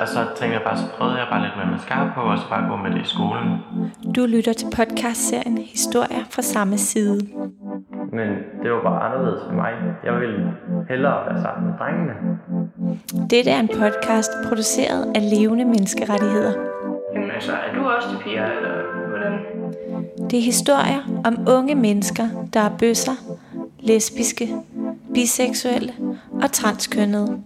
Og så tænkte jeg bare, så prøvede jeg bare lidt med mascara på, og så bare gå med det i skolen. Du lytter til podcastserien Historier fra samme side. Men det var bare anderledes for mig. Jeg ville hellere være sammen med drengene. Dette er en podcast produceret af levende menneskerettigheder. Jamen altså, er du også til piger, eller hvordan? Det er historier om unge mennesker, der er bøsser, lesbiske, biseksuelle og transkønnede.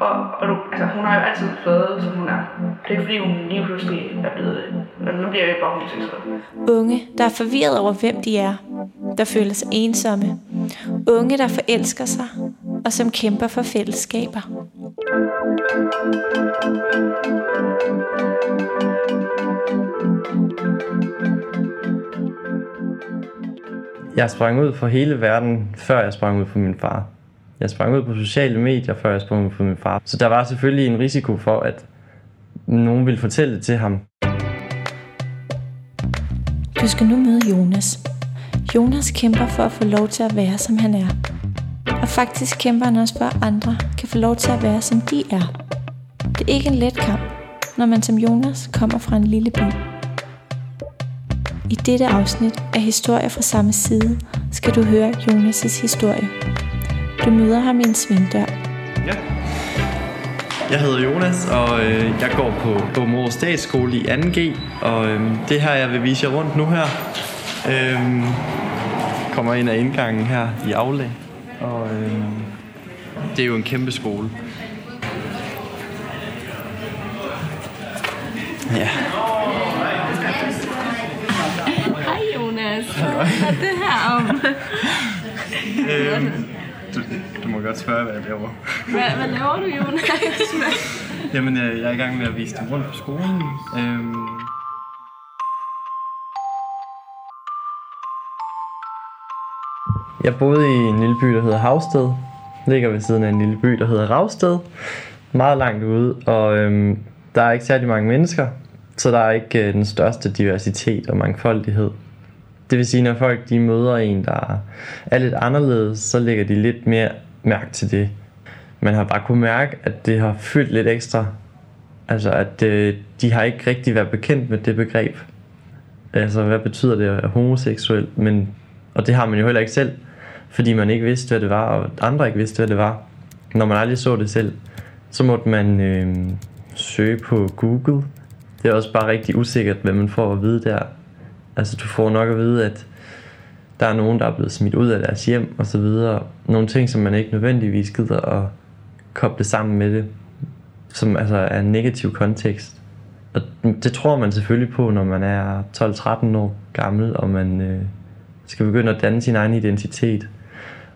Og, og du, altså, hun har jo altid været, som hun er. Det er ikke fordi, hun lige pludselig er blevet. Men nu bliver jeg bare homoseksuel. Unge, der er forvirret over, hvem de er, der føler sig ensomme. Unge, der forelsker sig, og som kæmper for fællesskaber. Jeg sprang ud for hele verden, før jeg sprang ud for min far. Jeg sprang ud på sociale medier, før jeg sprang ud på min far. Så der var selvfølgelig en risiko for, at nogen ville fortælle det til ham. Du skal nu møde Jonas. Jonas kæmper for at få lov til at være, som han er. Og faktisk kæmper han også for, at andre kan få lov til at være, som de er. Det er ikke en let kamp, når man som Jonas kommer fra en lille by. I dette afsnit af Historier fra samme side skal du høre Jonas' historie. Du møder ham i en svingdør. Ja. Jeg hedder Jonas, og øh, jeg går på Åbenrå Statsskole i 2G, og øh, det her, jeg vil vise jer rundt nu her, øh, kommer ind af indgangen her i Aula, og øh, det er jo en kæmpe skole. Ja, Hej Jonas, hvad er det her om? øh, du, du må godt spørge, hvad jeg laver. Hvad, hvad laver du Jonas? Jamen, øh, jeg er i gang med at vise dem rundt på skolen. Øhm, Jeg boede i en lille by, der hedder Havsted. Ligger ved siden af en lille by, der hedder Ravsted. Meget langt ude, og øhm, der er ikke særlig mange mennesker, så der er ikke øh, den største diversitet og mangfoldighed. Det vil sige, når folk de møder en, der er lidt anderledes, så lægger de lidt mere mærke til det. Man har bare kunne mærke, at det har fyldt lidt ekstra. Altså, at øh, de har ikke rigtig været bekendt med det begreb. Altså, hvad betyder det at være homoseksuel? Men, og det har man jo heller ikke selv, fordi man ikke vidste, hvad det var, og andre ikke vidste, hvad det var. Når man aldrig så det selv, så måtte man øh, søge på Google. Det er også bare rigtig usikkert, hvad man får at vide der. Altså, du får nok at vide, at der er nogen, der er blevet smidt ud af deres hjem og så videre. Nogle ting, som man ikke nødvendigvis gider at koble sammen med det, som altså er en negativ kontekst. Og det tror man selvfølgelig på, når man er 12-13 år gammel, og man øh, skal begynde at danne sin egen identitet,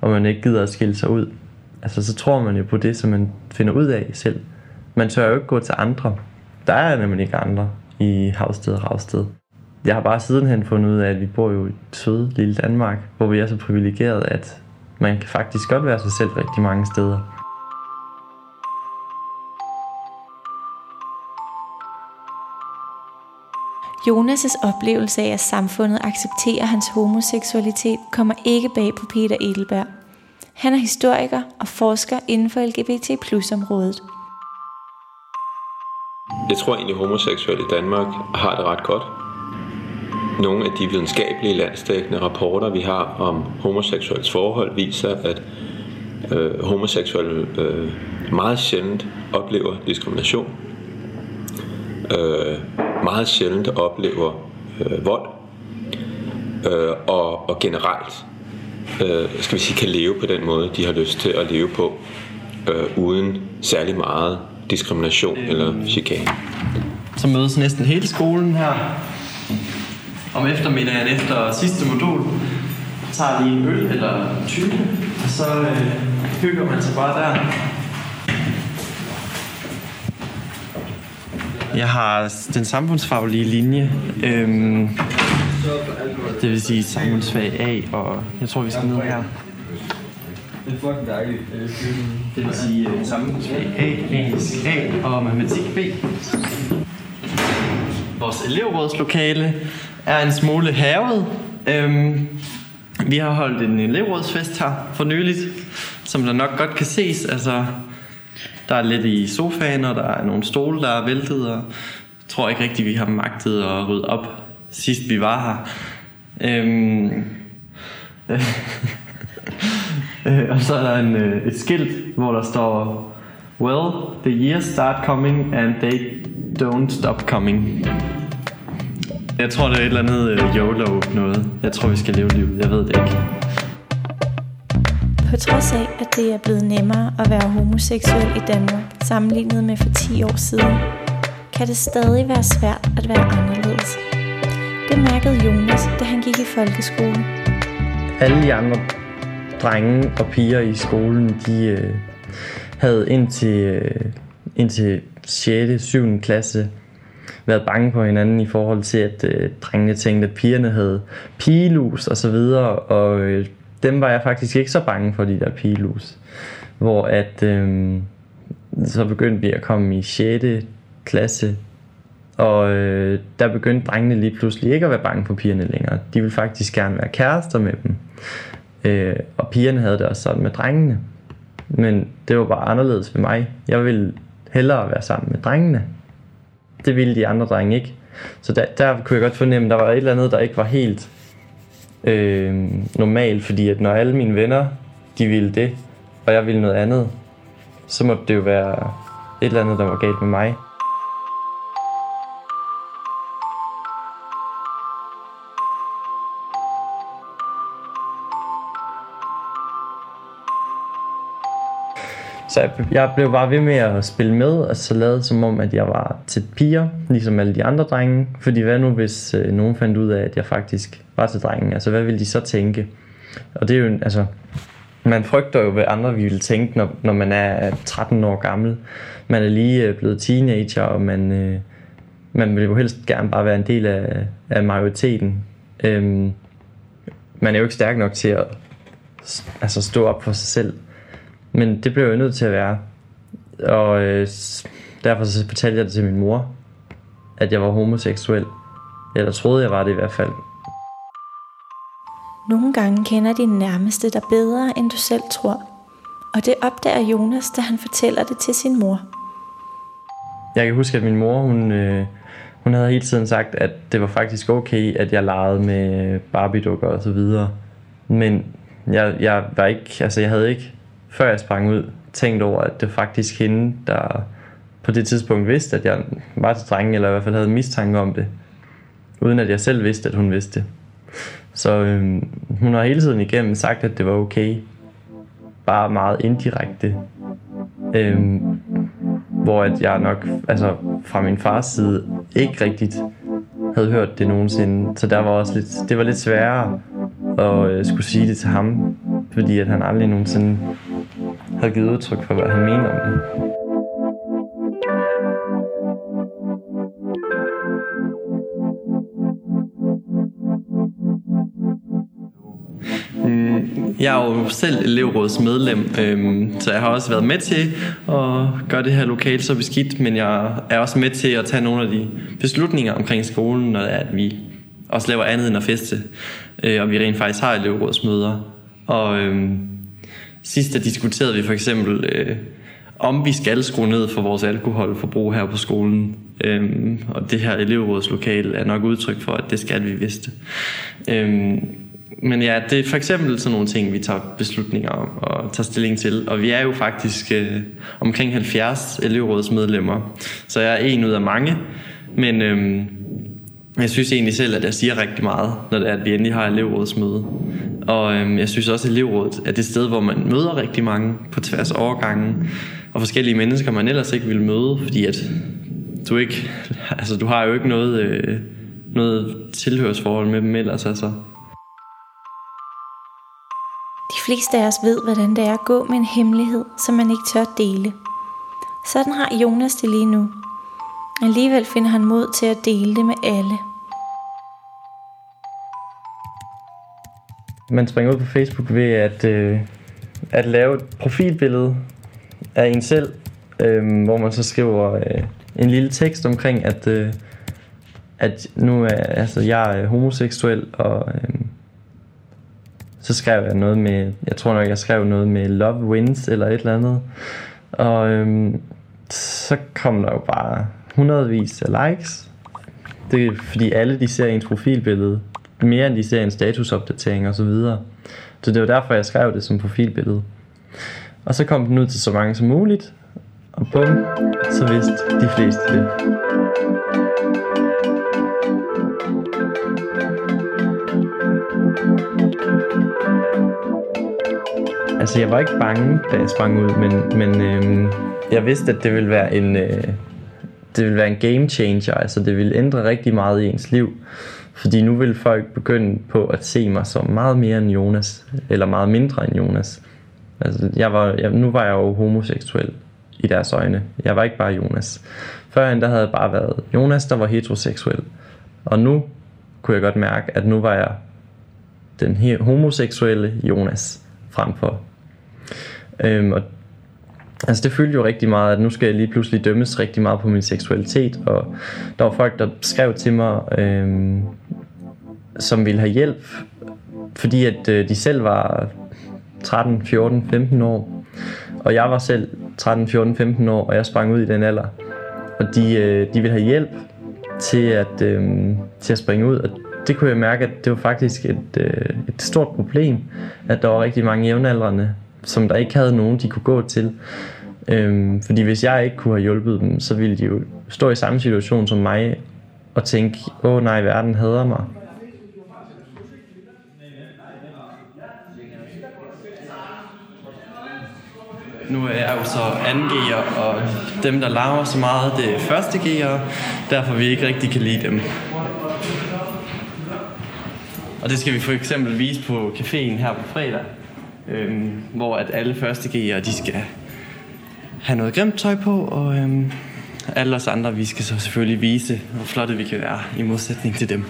og man ikke gider at skille sig ud. Altså, så tror man jo på det, som man finder ud af selv. Man tør jo ikke gå til andre. Der er nemlig ikke andre i Havsted og Ravsted. Jeg har bare sidenhen fundet ud af, at vi bor jo i et søde lille Danmark, hvor vi er så privilegeret, at man kan faktisk godt være sig selv rigtig mange steder. Jonas' oplevelse af, at samfundet accepterer hans homoseksualitet, kommer ikke bag på Peter Edelberg. Han er historiker og forsker inden for LGBT området. Jeg tror egentlig, at homoseksuelle i Danmark har det ret godt. Nogle af de videnskabelige landsdækkende rapporter, vi har om homoseksuelles forhold, viser, at øh, homoseksuelle øh, meget sjældent oplever diskrimination. Øh, meget sjældent oplever øh, vold. Øh, og, og generelt øh, skal vi sige, kan leve på den måde, de har lyst til at leve på, øh, uden særlig meget diskrimination eller chikane. Så mødes næsten hele skolen her om eftermiddagen efter sidste modul. Tager lige en øl eller en type, og så øh, hygger man sig bare der. Jeg har den samfundsfaglige linje. Øhm, det vil sige samfundsfag A, og jeg tror, vi skal ned her. Det er fucking dejligt. Det vil sige uh, samfundsfag A, engelsk A og matematik B. Vores elevrådslokale er en smule havet. Øhm, vi har holdt en elevrådsfest her for nyligt, som der nok godt kan ses. Altså, Der er lidt i sofaen, og der er nogle stole, der er væltet, og jeg tror ikke rigtigt, vi har magtet at rydde op, sidst vi var her. Øhm, øh, og så er der en, øh, et skilt, hvor der står Well, the years start coming, and they don't stop coming. Jeg tror, det er et eller andet øh, YOLO noget. Jeg tror, vi skal leve livet. Jeg ved det ikke. På trods af, at det er blevet nemmere at være homoseksuel i Danmark sammenlignet med for 10 år siden, kan det stadig være svært at være anderledes. Det mærkede Jonas, da han gik i folkeskole. Alle de andre drenge og piger i skolen, de øh, havde indtil, øh, indtil 6. 7. klasse været bange på hinanden i forhold til, at øh, drengene tænkte, at pigerne havde pigelus og så videre, og øh, dem var jeg faktisk ikke så bange for, de der pigelus. Hvor at, øh, så begyndte vi at komme i 6. klasse, og øh, der begyndte drengene lige pludselig ikke at være bange for pigerne længere. De ville faktisk gerne være kærester med dem. Øh, og pigerne havde det også sådan med drengene. Men det var bare anderledes ved mig. Jeg ville hellere være sammen med drengene. Det ville de andre drenge ikke. Så der, der kunne jeg godt fornemme, at der var et eller andet, der ikke var helt øh, normalt. Fordi at når alle mine venner, de ville det, og jeg ville noget andet, så måtte det jo være et eller andet, der var galt med mig. Så jeg, jeg blev bare ved med at spille med, og så lavede som om, at jeg var til piger, ligesom alle de andre drenge. Fordi hvad nu, hvis øh, nogen fandt ud af, at jeg faktisk var til drengen? Altså, hvad ville de så tænke? Og det er jo, altså, man frygter jo, hvad andre ville tænke, når, når man er øh, 13 år gammel. Man er lige øh, blevet teenager, og man, øh, man vil jo helst gerne bare være en del af, af majoriteten. Øhm, man er jo ikke stærk nok til at altså, stå op for sig selv. Men det blev jeg nødt til at være. Og øh, derfor så fortalte jeg det til min mor, at jeg var homoseksuel. Eller troede jeg var det i hvert fald. Nogle gange kender din nærmeste dig bedre, end du selv tror. Og det opdager Jonas, da han fortæller det til sin mor. Jeg kan huske, at min mor, hun, øh, hun havde hele tiden sagt, at det var faktisk okay, at jeg legede med Barbie-dukker og så videre. Men jeg, jeg var ikke, altså jeg havde ikke før jeg sprang ud, tænkt over, at det faktisk hende, der på det tidspunkt vidste, at jeg var til drenge, eller i hvert fald havde mistanke om det, uden at jeg selv vidste, at hun vidste det. Så øh, hun har hele tiden igennem sagt, at det var okay. Bare meget indirekte. Øh, hvor at jeg nok, altså fra min fars side, ikke rigtigt havde hørt det nogensinde. Så der var også lidt, det var lidt sværere at øh, skulle sige det til ham, fordi at han aldrig nogensinde havde givet udtryk for, hvad han mener om det. Øh, jeg er jo selv elevrådsmedlem, øhm, så jeg har også været med til at gøre det her lokale så beskidt, men jeg er også med til at tage nogle af de beslutninger omkring skolen, når det er, at vi også laver andet end at feste, øh, og vi rent faktisk har elevrådsmøder. Og øhm, sidst der diskuterede vi for eksempel, øh, om vi skal skrue ned for vores alkoholforbrug her på skolen. Øhm, og det her elevrådslokale er nok udtryk for, at det skal vi vidste. Øhm, men ja, det er for eksempel sådan nogle ting, vi tager beslutninger om og tager stilling til. Og vi er jo faktisk øh, omkring 70 elevrådsmedlemmer, så jeg er en ud af mange. Men øhm, jeg synes egentlig selv, at jeg siger rigtig meget, når det er, at vi endelig har elevrådsmøde. Og øhm, jeg synes også, at elevrådet er det sted, hvor man møder rigtig mange på tværs af overgangen. Og forskellige mennesker, man ellers ikke ville møde, fordi at du ikke, altså du har jo ikke noget, øh, noget tilhørsforhold med dem ellers, altså. De fleste af os ved, hvordan det er at gå med en hemmelighed, som man ikke tør dele. Sådan har Jonas det lige nu. Alligevel finder han mod til at dele det med alle. Man springer ud på Facebook ved at, øh, at lave et profilbillede af en selv, øh, hvor man så skriver øh, en lille tekst omkring, at, øh, at nu er altså, jeg er homoseksuel, og øh, så skrev jeg noget med, jeg tror nok, jeg skrev noget med Love Wins eller et eller andet. Og øh, så kom der jo bare hundredvis af likes. Det er fordi alle de ser ens profilbillede, mere end de ser en statusopdatering og så videre. Så det var derfor jeg skrev det som profilbillede. Og så kom den ud til så mange som muligt, og bum, så vidste de fleste det. Altså jeg var ikke bange, da jeg sprang ud, men, men øhm, jeg vidste, at det ville være en, øh, det ville være en game changer. Altså det ville ændre rigtig meget i ens liv. Fordi nu vil folk begynde på at se mig som meget mere end Jonas, eller meget mindre end Jonas. Altså, jeg var, jeg, nu var jeg jo homoseksuel i deres øjne. Jeg var ikke bare Jonas. Førhen der havde jeg bare været Jonas, der var heteroseksuel. Og nu kunne jeg godt mærke, at nu var jeg den her homoseksuelle Jonas frem for. Øhm, og altså det fyldte jo rigtig meget, at nu skal jeg lige pludselig dømmes rigtig meget på min seksualitet. Og der var folk, der skrev til mig, øh, som ville have hjælp, fordi at øh, de selv var 13, 14, 15 år. Og jeg var selv 13, 14, 15 år, og jeg sprang ud i den alder. Og de, øh, de ville have hjælp til at, øh, til at springe ud. Og det kunne jeg mærke, at det var faktisk et, øh, et stort problem, at der var rigtig mange jævnaldrende, som der ikke havde nogen, de kunne gå til. Øhm, fordi hvis jeg ikke kunne have hjulpet dem, så ville de jo stå i samme situation som mig og tænke, åh nej, verden hader mig. Nu er jeg jo så anden G'er, og dem, der laver så meget, det er første G'er, derfor vi ikke rigtig kan lide dem. Og det skal vi for eksempel vise på caféen her på fredag, øhm, hvor at alle første G'er, de skal have noget grimt tøj på, og øhm, alle os andre, vi skal så selvfølgelig vise, hvor flotte vi kan være i modsætning til dem.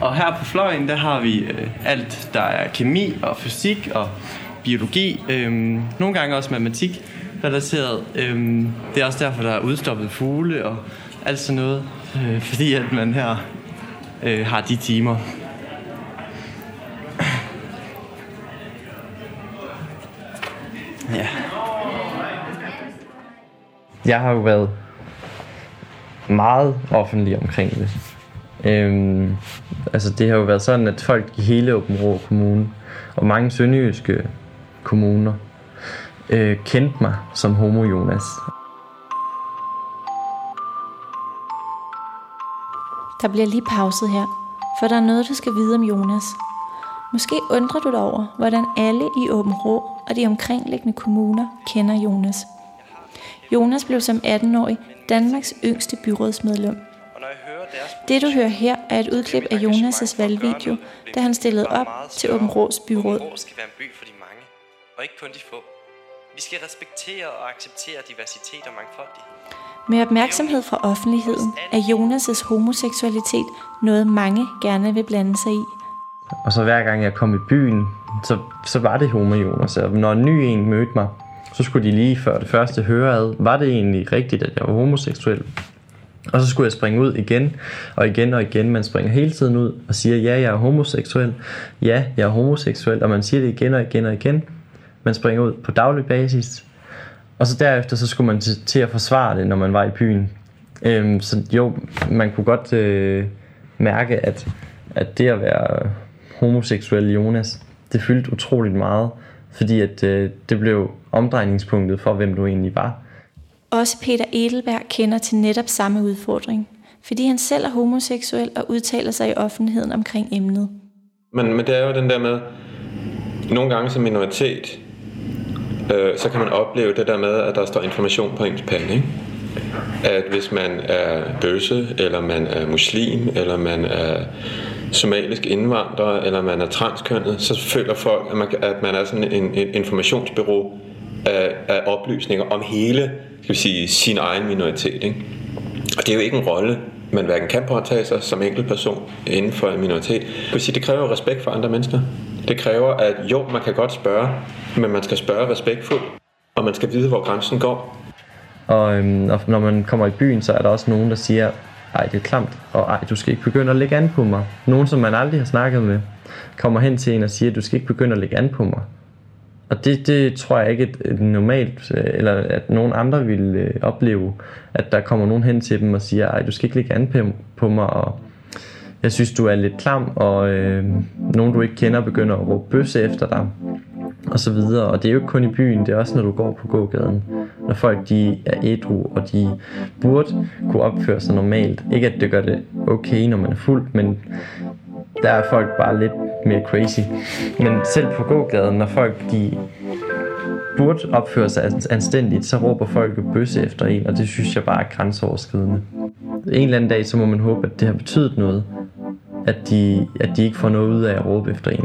Og her på fløjen, der har vi øh, alt, der er kemi og fysik og biologi, øhm, nogle gange også matematik relateret. Øhm, det er også derfor, der er udstoppet fugle og alt sådan noget, øh, fordi at man her øh, har de timer. Jeg har jo været meget offentlig omkring det. Øhm, altså det har jo været sådan, at folk i hele Åben Rå Kommune og mange sønderjyske kommuner øh, kendte mig som homo Jonas. Der bliver lige pauset her, for der er noget, du skal vide om Jonas. Måske undrer du dig over, hvordan alle i Åben Rå og de omkringliggende kommuner kender Jonas. Jonas blev som 18-årig Danmarks yngste byrådsmedlem. Det du hører her er et udklip af Jonas' valgvideo, da han stillede op til Åben Rås byråd. Åben skal være en by for de mange, og ikke kun de få. Vi skal respektere og acceptere diversitet og mangfoldighed. Med opmærksomhed fra offentligheden er Jonas' homoseksualitet noget mange gerne vil blande sig i. Og så hver gang jeg kom i byen, så, så var det homo Jonas. Og når en ny en mødte mig, så skulle de lige før det første høre ad, var det egentlig rigtigt, at jeg var homoseksuel? Og så skulle jeg springe ud igen og igen og igen. Man springer hele tiden ud og siger, ja, jeg er homoseksuel. Ja, jeg er homoseksuel. Og man siger det igen og igen og igen. Man springer ud på daglig basis. Og så derefter, så skulle man til, til at forsvare det, når man var i byen. Øhm, så jo, man kunne godt øh, mærke, at, at det at være homoseksuel Jonas, det fyldte utroligt meget. Fordi at øh, det blev omdrejningspunktet for, hvem du egentlig var. Også Peter Edelberg kender til netop samme udfordring, fordi han selv er homoseksuel og udtaler sig i offentligheden omkring emnet. Men, men det er jo den der med, nogle gange som minoritet, øh, så kan man opleve det der med, at der står information på ens pande. Ikke? At hvis man er bøsse, eller man er muslim, eller man er somalisk indvandrer, eller man er transkønnet, så føler folk, at man, at man er sådan en, en informationsbyrå af, af oplysninger om hele skal vi sige, sin egen minoritet. Ikke? Og det er jo ikke en rolle, man hverken kan påtage sig som enkeltperson inden for en minoritet. Det sige, det kræver respekt for andre mennesker. Det kræver, at jo, man kan godt spørge, men man skal spørge respektfuldt, og man skal vide, hvor grænsen går. Og, øhm, og når man kommer i byen, så er der også nogen, der siger, ej, det er klamt, og ej, du skal ikke begynde at lægge an på mig. Nogen, som man aldrig har snakket med, kommer hen til en og siger, du skal ikke begynde at lægge an på mig. Og det, det tror jeg ikke et, et normalt, øh, eller at nogen andre vil øh, opleve, at der kommer nogen hen til dem og siger, ej, du skal ikke lægge an på, på mig, og jeg synes, du er lidt klam, og øh, nogen, du ikke kender, begynder at råbe bøsse efter dig, og så videre. Og det er jo ikke kun i byen, det er også, når du går på gågaden. Når folk de er ædru, og de burde kunne opføre sig normalt. Ikke at det gør det okay, når man er fuld, men der er folk bare lidt mere crazy. Men selv på gågaden, når folk de burde opføre sig anstændigt, så råber folk jo bøsse efter en, og det synes jeg bare er grænseoverskridende. En eller anden dag, så må man håbe, at det har betydet noget, at de, at de ikke får noget ud af at råbe efter en.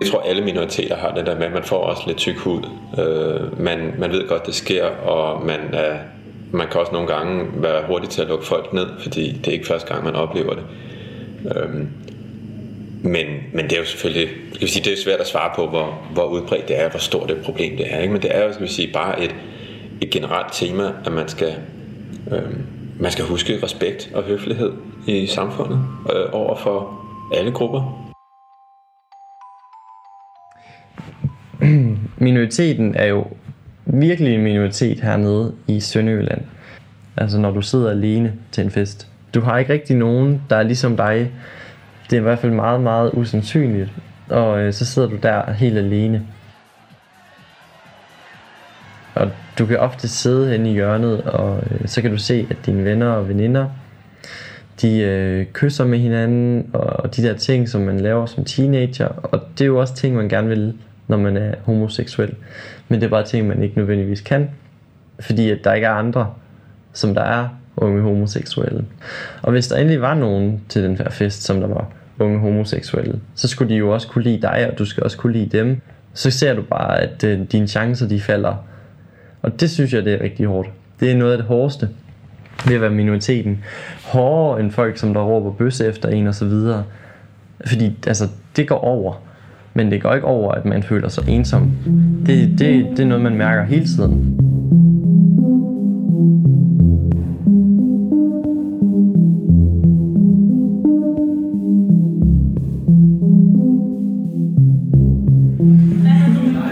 Jeg tror, alle minoriteter har det der med, at man får også lidt tyk hud. Øh, man, man ved godt, det sker, og man, er, man kan også nogle gange være hurtig til at lukke folk ned, fordi det er ikke første gang, man oplever det. Øh, men, men det er jo selvfølgelig, skal vi sige, det er svært at svare på, hvor, hvor udbredt det er, hvor stort et problem det er. Ikke? Men det er jo, skal vi sige, bare et, et generelt tema, at man skal, øh, man skal huske respekt og høflighed i samfundet øh, over for alle grupper. Minoriteten er jo virkelig en minoritet hernede i Sønderjylland. Altså når du sidder alene til en fest. Du har ikke rigtig nogen, der er ligesom dig. Det er i hvert fald meget, meget usandsynligt. Og øh, så sidder du der helt alene. Og du kan ofte sidde hen i hjørnet, og øh, så kan du se, at dine venner og veninder, de øh, kysser med hinanden, og de der ting, som man laver som teenager. Og det er jo også ting, man gerne vil når man er homoseksuel. Men det er bare ting, man ikke nødvendigvis kan, fordi at der ikke er andre, som der er unge homoseksuelle. Og hvis der endelig var nogen til den her fest, som der var unge homoseksuelle, så skulle de jo også kunne lide dig, og du skal også kunne lide dem. Så ser du bare, at øh, dine chancer de falder. Og det synes jeg, det er rigtig hårdt. Det er noget af det hårdeste ved at være minoriteten. Hårdere end folk, som der råber bøsse efter en og så videre. Fordi altså, det går over. Men det går ikke over, at man føler sig ensom. Det, det, det er noget, man mærker hele tiden.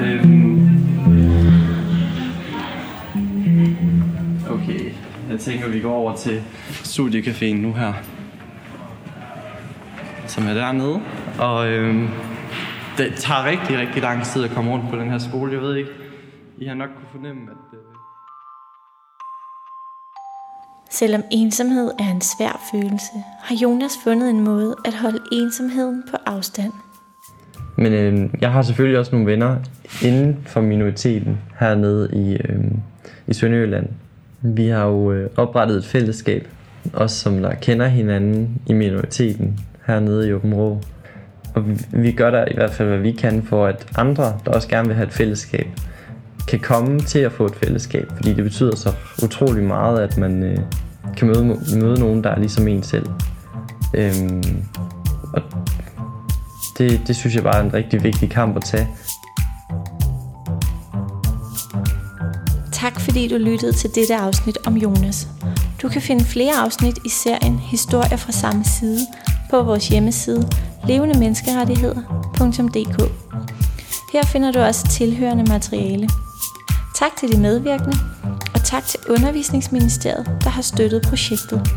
Øhm. Okay, jeg tænker, vi går over til studiecaféen nu her. Som er dernede. Og øhm, det tager rigtig, rigtig lang tid at komme rundt på den her skole. Jeg ved ikke, I har nok kunne fornemme, at... Øh... Selvom ensomhed er en svær følelse, har Jonas fundet en måde at holde ensomheden på afstand. Men øh, jeg har selvfølgelig også nogle venner inden for minoriteten hernede i, øh, i Sønderjylland. Vi har jo øh, oprettet et fællesskab, også som der kender hinanden i minoriteten hernede i Åben Rå. Og vi, vi gør der i hvert fald, hvad vi kan for, at andre, der også gerne vil have et fællesskab, kan komme til at få et fællesskab. Fordi det betyder så utrolig meget, at man øh, kan møde, møde nogen, der er ligesom en selv. Øhm, og det, det synes jeg bare er en rigtig vigtig kamp at tage. Tak fordi du lyttede til dette afsnit om Jonas. Du kan finde flere afsnit i serien Historier fra samme side på vores hjemmeside levendemenneskerettigheder.dk. Her finder du også tilhørende materiale. Tak til de medvirkende, og tak til Undervisningsministeriet, der har støttet projektet.